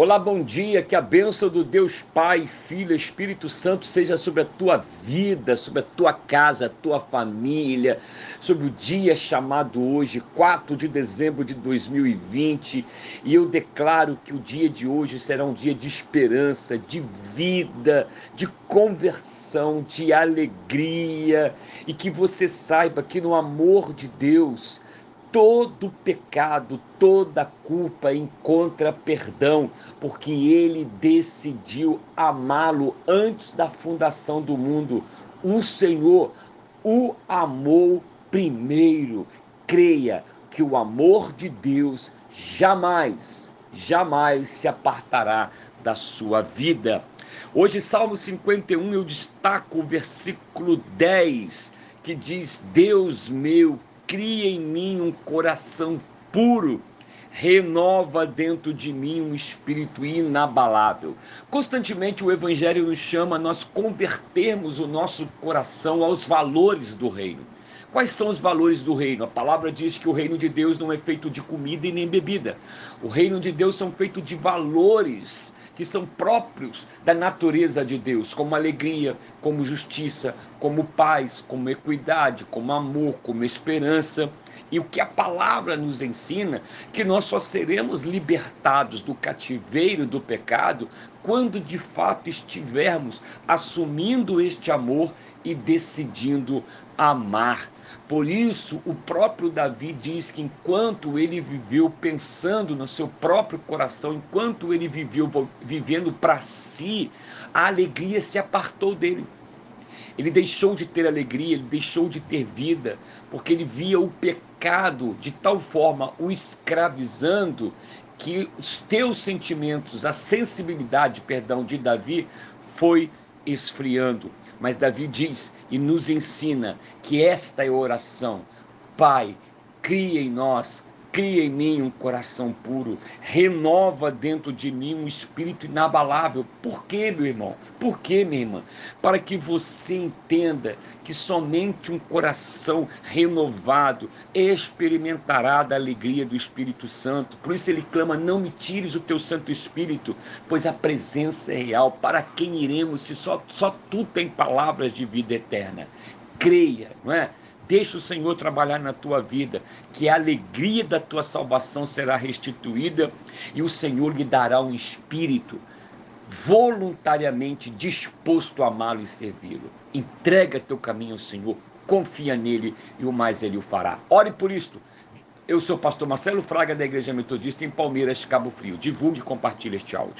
Olá, bom dia. Que a bênção do Deus Pai, Filho, Espírito Santo seja sobre a tua vida, sobre a tua casa, a tua família, sobre o dia chamado hoje, 4 de dezembro de 2020. E eu declaro que o dia de hoje será um dia de esperança, de vida, de conversão, de alegria e que você saiba que no amor de Deus todo pecado, toda culpa encontra perdão, porque ele decidiu amá-lo antes da fundação do mundo. O Senhor o amou primeiro. Creia que o amor de Deus jamais, jamais se apartará da sua vida. Hoje, Salmo 51, eu destaco o versículo 10, que diz: Deus meu, cria em mim um coração puro, renova dentro de mim um espírito inabalável. Constantemente o Evangelho nos chama a nós convertermos o nosso coração aos valores do reino. Quais são os valores do reino? A palavra diz que o reino de Deus não é feito de comida e nem bebida. O reino de Deus são feitos de valores que são próprios da natureza de Deus, como alegria, como justiça, como paz, como equidade, como amor, como esperança. E o que a palavra nos ensina, que nós só seremos libertados do cativeiro do pecado quando de fato estivermos assumindo este amor e decidindo amar. Por isso, o próprio Davi diz que enquanto ele viveu pensando no seu próprio coração, enquanto ele viveu vivendo para si, a alegria se apartou dele. Ele deixou de ter alegria, ele deixou de ter vida, porque ele via o pecado de tal forma o escravizando que os teus sentimentos, a sensibilidade, perdão, de Davi foi esfriando. Mas Davi diz e nos ensina que esta é a oração. Pai, cria em nós Cria em mim um coração puro, renova dentro de mim um espírito inabalável. Por quê, meu irmão? Por quê, minha irmã? Para que você entenda que somente um coração renovado experimentará da alegria do Espírito Santo. Por isso ele clama: Não me tires o teu Santo Espírito, pois a presença é real. Para quem iremos se só, só tu tem palavras de vida eterna? Creia, não é? Deixa o Senhor trabalhar na tua vida, que a alegria da tua salvação será restituída e o Senhor lhe dará um espírito voluntariamente disposto a amá-lo e servi-lo. Entrega teu caminho ao Senhor, confia nele e o mais ele o fará. Ore por isto. Eu sou o pastor Marcelo Fraga da Igreja Metodista em Palmeiras, Cabo Frio. Divulgue e compartilhe este áudio.